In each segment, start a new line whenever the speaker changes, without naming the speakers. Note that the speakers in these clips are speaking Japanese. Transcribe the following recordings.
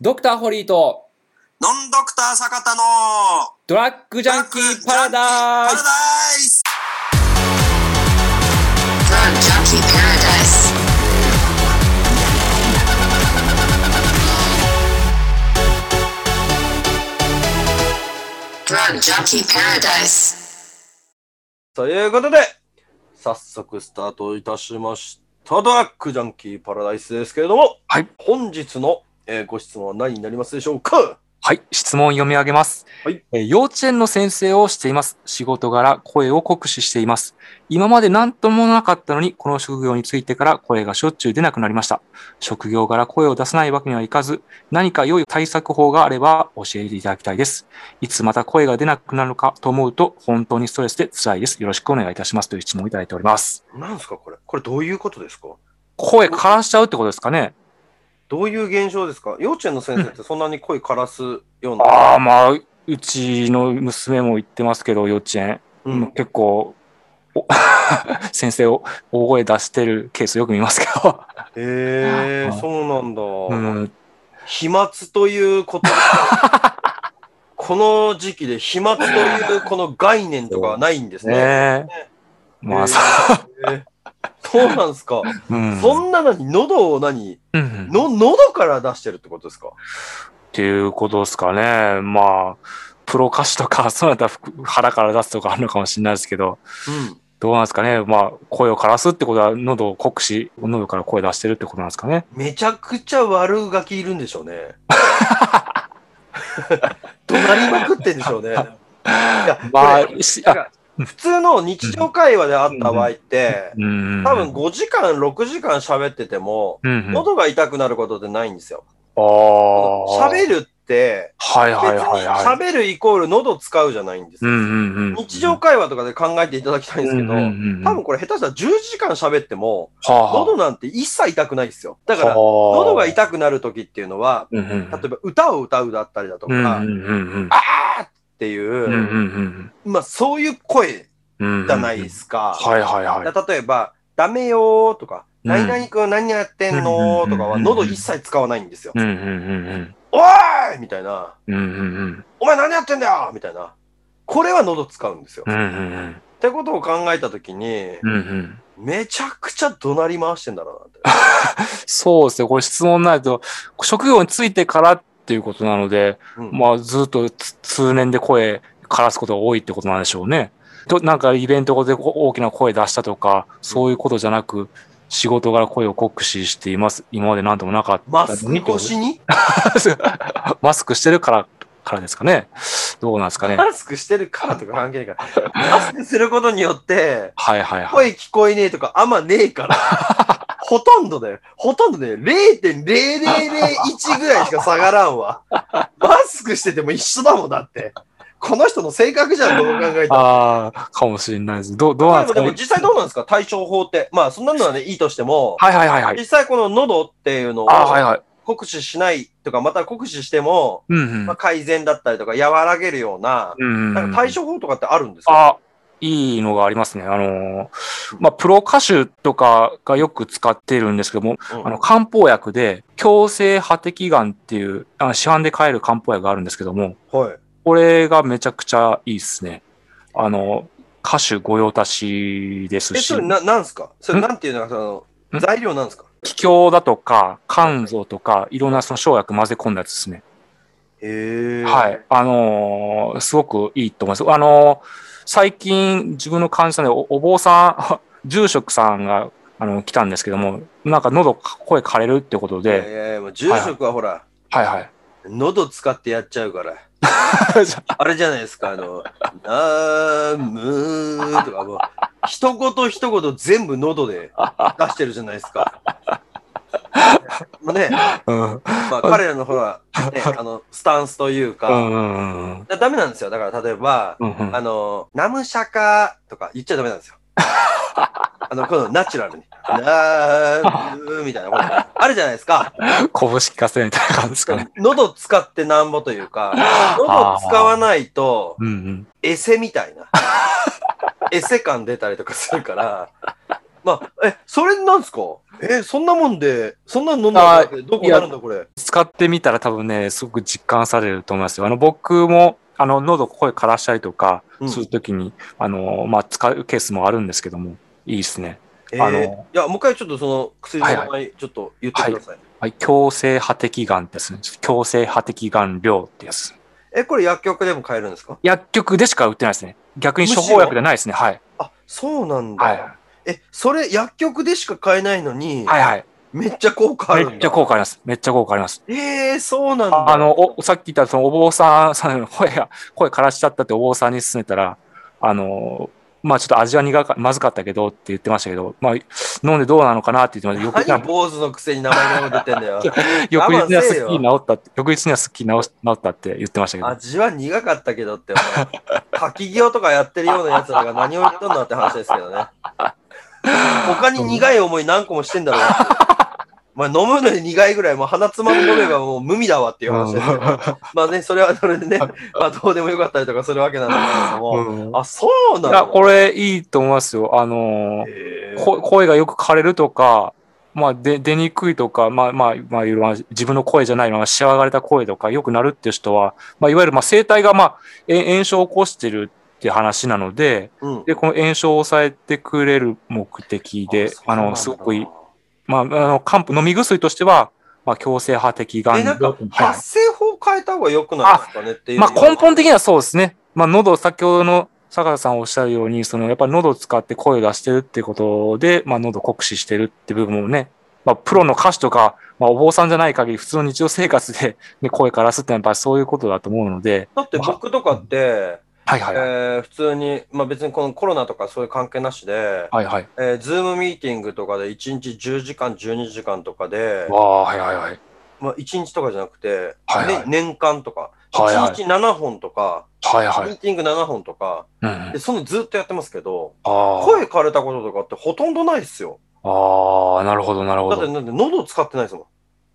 ドクターホリーと
ノンドクター坂田の
ドラッグジャンキーパラダイ
パラ
ス
ダイス.
ということで、早速スタートいたしました。ドラッグジャンキーパラダイスですけれども、
はい。
本日の、えーご質問は何になりますでしょうか？
はい、質問を読み上げます、
はい
えー幼稚園の先生をしています。仕事柄、声を酷使しています。今まで何ともなかったのに、この職業についてから声がしょっちゅう出なくなりました。職業柄声を出さないわけにはいかず、何か良い対策法があれば教えていただきたいです。いつまた声が出なくなるのかと思うと、本当にストレスで辛いです。よろしくお願いいたします。という質問をいただいております。
なんですかこれ。これどういうことですか？
声枯らしちゃうってことですかね
どういう現象ですか？幼稚園の先生ってそんなに声枯らすような。
ああ、まあ、うちの娘も行ってますけど、幼稚園。
うん。
結構、お 先生を大声出してるケースよく見ますけど、
へえ
はい
そうなんだ。
うん、
飛沫ということ？この時期で飛沫というこの概念とかはないんですね。
ねえ。まあ、そ
へーそうなんですか？
う、うん。
そんなのに喉を何？
うん、っ
の、喉から出してるってことですか？
ていうことですかね。まあ、プロ歌手とか、そうなったら腹から出すとかあるのかもしれないですけど、
うん。
どうなんですかね？まあ、声を枯らすってことは、喉を酷使、喉から声出してるってことなんですかね。
めちゃくちゃ悪ガキいるんでしょうね。怒鳴りまくってんでしょうね。いや、
まあ
普通の日常会話であった場合って、
うん。
多分5時間、6時間喋ってても、喉が痛くなることってないんですよ。
あ。
喋るって、別に
はいはいはいはい。
喋るイコール喉使うじゃないんですよ。日常会話とかで考えていただきたいんですけど、多分これ下手したら10時間喋っても、喉なんて一切痛くないですよ。だから、
喉
喉が痛くなる時っていうのは、例えば歌を歌うだったりだとか、
うん
っ
うんうん
ていう、
うんうんうん
まあそういう声
うん
じゃないですか。
はいはいはい。
だ例えば、ダメよーとか、
うん
何々くん何やってんのーとかは
うん
喉一切使わないんですよ。
うんうんうん
おーいみたいな。
うん。うんうん
お前何やってんだよみたいな。これは喉使うんですよ。
うん。う
っ
んうん
てことを考えたときに、
うん。うんうん。
めちゃくちゃ怒鳴り回してんだろうなって。
そうですね。これ質問ないと、職業についてからっていうことなので、
うん
まあずっとつ通年で声枯らすことが多いってことなんでしょうね。となんかイベントでこ大きな声出したとか、そういうことじゃなく、仕事柄声を酷使しています。今まで何ともなかった
マスク越しに？
マスクしてるから、からですかね。どうなんですかね。
マスクしてるからとか関係ないから。マスクすることによって、
はいはいはい。
声聞こえねえとかあんまねえから。ほとんどだよ。ほとんどね、0.0001ぐらいしか下がらんわ。マスクしてても一緒だもんだって。この人の性格じゃん、どう考えたら。
ああ、かもしれないです。どう、どうなんですか？ね
でも実際どうなんですか？対処法って。まあそんなのはね、いいとしても、
はいはいはいはい。
実際この喉っていうのを
ああ、はいはい。
酷使しないとか、また酷使しても、
うんうん。
まあ、改善だったりとか和らげるような、
うんうん
なんか対処法とかってあるんですか？
あ、いいのがありますね。あのー、まあ、プロ歌手とかがよく使ってるんですけども、
うん
あの、漢方薬で、強性破滴丸っていう、あの市販で買える漢方薬があるんですけども、
はい。
これがめちゃくちゃいいですね。あの、歌手御用達です
え、
し
それ、な、なんすか？それ
ん
なんていうのか、その、
ん？
材料なんですか？
気境だとか、肝臓とか、いろんなその生薬混ぜ込んだやつですね。
へえ。
はい。。あのーすごくいいと思います。あのー最近自分の患者さんでおお坊さん、住職さんが、あの、来たんですけども、なんか喉、声枯れるってこと
いやい
で、
やいや、もう住職はほら、
はいはい。
喉使ってやっちゃうから。あれじゃないですか、あの、あーむーとかもう、一言一言全部喉で出してるじゃないですか。まあね、
うん。
まあ彼らのほら、ね、あの、スタンスというか、
うんうんうん
ダメなんですよ。だから例えば、
うんうん
あの、ナムシャカとか言っちゃダメなんですよ。あの、このナチュラルに。なーみたいなことあるじゃないですか。
拳聞かせるみたいな感じですかね。
喉使ってなんぼというか、喉使わないと、
うんうん。
エセみたいな。エセ感出たりとかするから、まあ、え、それなんですか？え、そんなもんで、そんなの飲んだらどこになるんだ、これ？
使ってみたら多分ね、すごく実感されると思いますよ。あの、僕も、あの、喉声枯らしたりとか
うん
するときに、あの、まあ、使うケースもあるんですけども、いいですね。あの
えーいや、もう一回ちょっとその薬の名前、ちょっと言ってください。
はい、強性破滴がんですね。強性破滴がん量ってやつ。
え、これ薬局でも買えるんですか？
薬局でしか売ってないですね。逆に処方薬ではないですね。はい。
あ、そうなんだ。
はい。
え、それ薬局でしか買えないのに、
はいはい。
めっちゃ効果ある。
めっちゃ効果あります。めっちゃ効果あります。
えー、そうなんだ。
あの、おさっき言ったそのお坊さん、さ ん声が、声枯らしちゃったってお坊さんに勧めたら、あの、まあちょっと味は苦か、まずかったけどって言ってましたけど、まあ飲んでどうなのかなって言ってました。
何坊主のくせに名前が出てんだよ。
翌日にはすっきり治ったって、翌日にはすっきり治治ったって言ってましたけど。
味は苦かったけどって、お前書き際とかやってるような奴らが何を言っとんのって話ですけどね。他に苦い思い何個もしてんだろう。まあ飲むのに苦いぐらい、もう鼻つまみ飲めばもう無味だわっていう話ですけど。まあね、それはそれでね、まあどうでもよかったりとかするわけなんですけども。
うん
あ、そうない
や、
の
これいいと思いますよ。あのー声がよく枯れるとか、まあ、で出にくいとか、まあまあ、まあ、いろいろ自分の声じゃないのが仕上がれた声とかよくなるっていう人は、まあ、いわゆるまあ声帯がまあえ炎症を起こしてるって話なので、
うん
で、この炎症を抑えてくれる目的で、あの、すごくいい。まあ、あの、漢方、飲み薬としては、まあ、強制破滴がん
え、なんか
はい、
発声法変えた方が良くないですかねっていう。
まあ、根本的にはそうですね。まあ、喉、先ほどの坂田さんおっしゃるように、その、やっぱり喉を使って声を出してるってことで、まあ、喉を酷使してるって部分もね、まあ、プロの歌手とか、まあ、お坊さんじゃない限り、普通の日常生活で、ね、声からすってのはやっぱりそういうことだと思うので、
だって僕とかって、
はいはいはい。
えー普通に、まあ別にこのコロナとかそういう関係なしで、
はいはい。
えー、ズームミーティングとかで1日10時間、12時間とかで、
わあ、はいはいはい。
まあ1日とかじゃなくて、
はいはい
ね年間とか、
はいはい
1日7本とか、
はいはい。
ミーティング7本とか、
うんうん
で、そのずっとやってますけど、
ああ。
声枯れたこととかってほとんどないっすよ。
ああ、なるほどなるほ
だって、喉を使ってないですもん。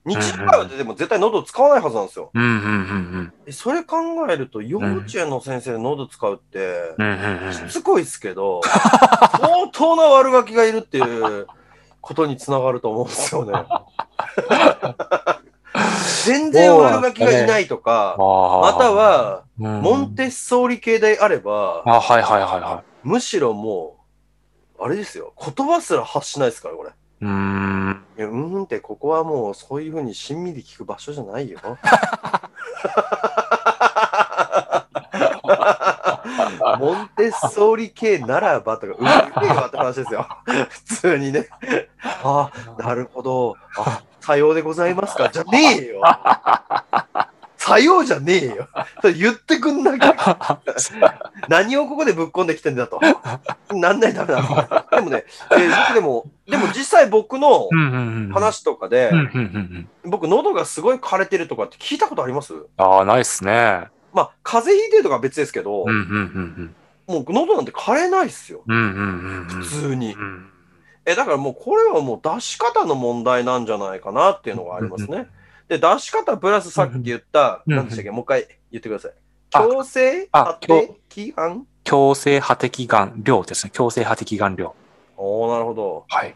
日常会話ででも絶対喉を使わないはずなんですよ。
うんうんうん
でそれ考えると、幼稚園の先生で喉使うって、
うん。うんうんうん。
しつこいですけど、相当な悪ガキがいるっていうことにつながると思うんですよね。全然悪ガキがいないとか、ま
ま
た、は、
モ
モンテッソーリ系であれば、
あ、はいはいはいは
むしろもう、あれですよ、言葉すら発しないですから、これ。
い。うーん。
いやうーんって、ここはもうそういうふうにしんみり聞く場所じゃないよ。モンテッソーリ系ならばとか、うるせえわって話ですよ。普通にね。ああ、なるほど。あ、さようでございますか。じゃねえよ。さようじゃねえよ。それ言ってくんなきゃ。何をここでぶっ込んできてんだと。なんないとダメだ。でもね、えーでも、でも実際僕の。話とかで。僕喉がすごい枯れてるとかって聞いたことあります？
ああ、ないっすね。
まあ、風邪ひいてるとかは別ですけど、もう喉なんて枯れないっすよ。普通に
う。ん。
え、だからもうこれはもう出し方の問題なんじゃないかなっていうのがありますね。で、出し方プラスさっき言った、
うん
何でしたっけ？もう一回言ってください。
あ
強制
あ
破滴案
強制破滴がん量ですね。強制破滴がん量。
おー、なるほど。
はい。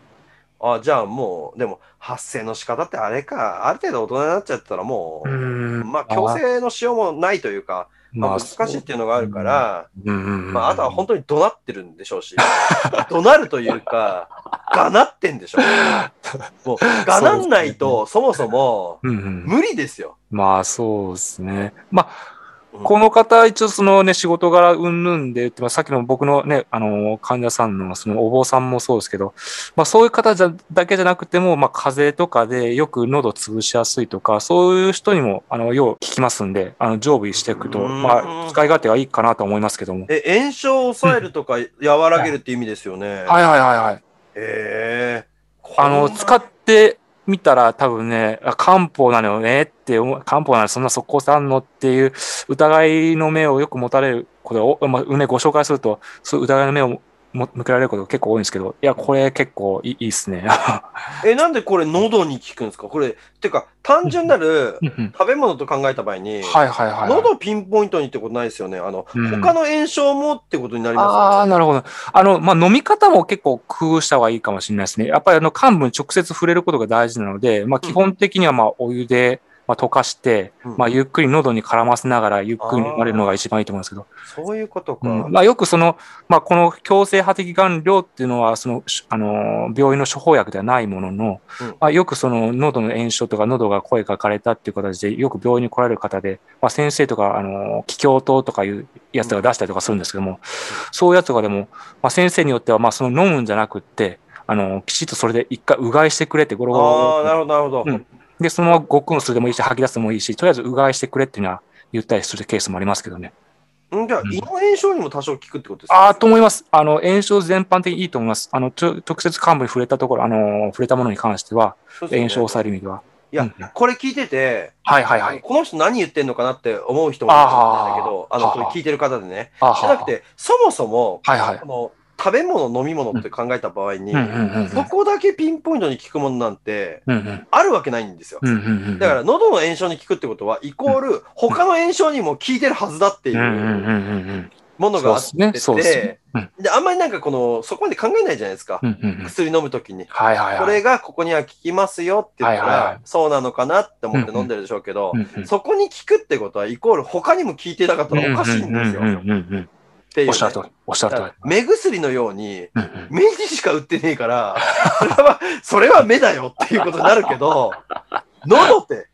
あ、じゃあもう、でも発声の仕方ってあれか、ある程度大人になっちゃったらもう、
ん
まあ強制のしようもないというか、まあ、難しいっていうのがあるから。まあ、あとは本当に怒鳴ってるんでしょうし、怒鳴るというか、がなってんでしょう。もう、がなんないと、そもそも。無理ですよ。
まあそうですね。まあ、
うん
この方、一応そのね、仕事柄うんぬんで言って、まあ、さっきの僕のね、あの、患者さんのそのお坊さんもそうですけど、まあそういう方じゃだけじゃなくても、まあ風邪とかでよく喉潰しやすいとか、そういう人にも、あの、よう聞きますんで、あの、常備していくと、
うん
まあ、使い勝手がいいかなと思いますけども。
え、炎症を抑えるとか、和らげるって意味ですよね。
はいはいはいはい。
へえ。
あの、使って見たら多分ね、漢方なのよねって思う、漢方なのそんな速攻さんのっていう疑いの目をよく持たれるこれを、まあ、ね、ご紹介すると、そういう疑いの目をも向けられることが結構多いんですけど、いや、これ結構いいいいっすね。
え、なんでこれ喉に効くんですか？これ、てか、単純なる
うんうん
食べ物と考えた場合に、
はいはいはいはい。
喉ピンポイントにってことないですよね。あの、
うん
他の炎症もってことになります
ああ、
よね。
なるほど。あの、まあ、飲み方も結構工夫した方がいいかもしれないですね。やっぱりあの、幹部に直接触れることが大事なので、まあ、基本的にはまあ、お湯で、まあ、溶かして、
うん。
まあ、ゆっくり喉に絡ませながら、ゆっくり飲まれるのが一番いいと思うんですけど、
そういうことか。
うん。まあ、よくその、まあ、この強制破滴顔料っていうのは、その、しあの、病院の処方薬ではないものの、
うん。
まあ、よくその、喉の炎症とか喉が声が枯れたっていう形で、よく病院に来られる方で、まあ、先生とか、あの、気胸糖とかいうやつが出したりとかするんですけども、そういうやつとかでも、まあ、先生によっては、まあ、その飲むんじゃなくって、あの、きちっとそれで一回うがいしてくれってゴロゴロ
ああ、なるほど、なるほど。
うんで、そのままごっくんするでもいいし、吐き出すでもいいし、とりあえずうがいしてくれっていうのは言ったりするケースもありますけどね。
んじゃあ、
うん
胃の炎症にも多少効くってことですか？
ああ、と思います。あの、炎症全般的にいいと思います。あの、ちょ直接幹部に触れたところ、あの、触れたものに関しては、炎症を抑える意味では。
いや
うん
これ聞いてて、
はいはいはい。
この人何言ってんのかなって思う人もいるんだけど、あの、これ聞いてる方でね。
あ
じゃなくて、そもそも、
はいはい
こ。の食べ物、飲み物って考えた場合に。そこだけピンポイントに効くものなんて、あるわけないんですよ。だから、喉の炎症に効くってことは、イコール、他の炎症にも効いてるはずだってい
う
ものがあっててで、あんまりなんかこの、そこまで考えないじゃないですか。薬飲むときに。これがここには効きますよって言ったら、そうなのかなって思って飲んでるでしょうけどそこに効くってことは、イコール他にも効いてなかったらおかしいんですよ。っていうね。
おっしゃる通り。おっしゃる通り。
目薬のように、目にしか売ってねえから、それは、それは目だよっていうことになるけど、喉って、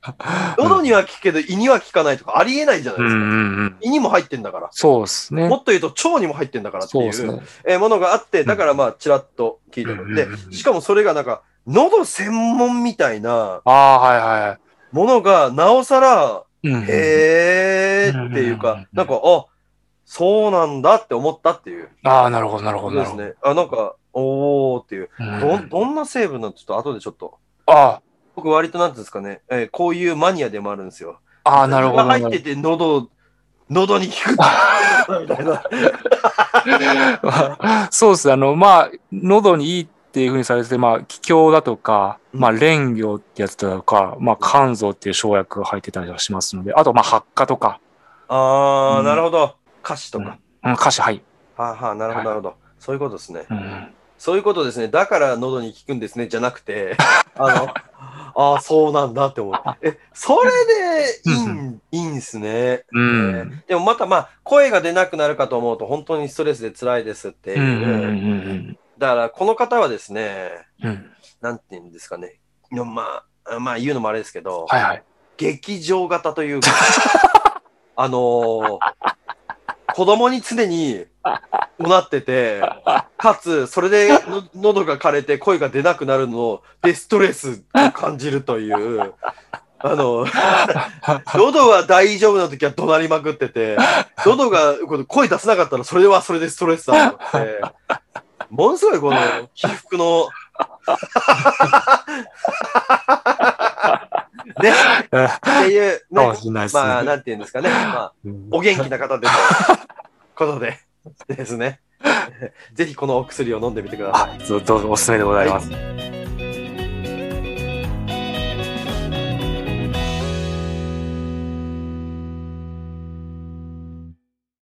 喉には効くけど胃には効かないとかありえないじゃないですか。
うんうんうん。
胃にも入ってんだから。
そうですね
も。っと言うと腸にも入ってんだからっていう
ね。
えーものがあって、だからまあ、ちらっと聞いてる。でしかもそれがなんか、喉専門みたいな
ああ、はいはいはい。
ものが、なおさら、へーっていうかなんか、あ、そうなんだって思ったっていう
ああ、なるほど、なるほど。
ですね。あ、なんか、おーっていう。
ど。
ど、どんな成分なちょっと後でちょっと。
あ
僕割となんていうんですかね、えーこういうマニアでもあるんですよ。
あ、ああ、なるほど。
入ってて喉、喉に効くみたいな。
そうですね。あの、まあ、喉にいいっていうふうにされてて、まあ、気胸だとか、
うん
まあ、蓮魚ってやつだとか、まあ、肝臓っていう生薬が入ってたりはしますので、あと、まあ、発火とか、
あー、
うん
なるほど。歌詞とか。
うん、歌詞、はい。
はあ、はあ、なるほど、なるほど。そういうことですね。
うん、
そういうことですね。だから喉に効くんですね、じゃなくて、あの、ああ、そうなんだって思う。え、それでいいん、いいんすね。
うん
えーでもまたまあ、声が出なくなるかと思うと、本当にストレスで辛いですっていう。
うん、うん、うん、
だから、この方はですね、
うん。うん。
なんて言うんですかね。まあ、まあ言うのもあれですけど、
はいはい。
劇場型というか、あのー子供に常になってて、かつ、それで喉が枯れて声が出なくなるのでストレスを感じるという、あの、喉は大丈夫な時は怒鳴りまくってて、喉が声出せなかったらそれはそれでストレスだと思って、ものすごいこの起伏の、ね、っていう、
ね。
まあ、なんていうんですかね。まあ、
うん
お元気な方でとことで ですね。ぜひこのお薬を飲んでみてください。
あ、どうぞおすすめでございます。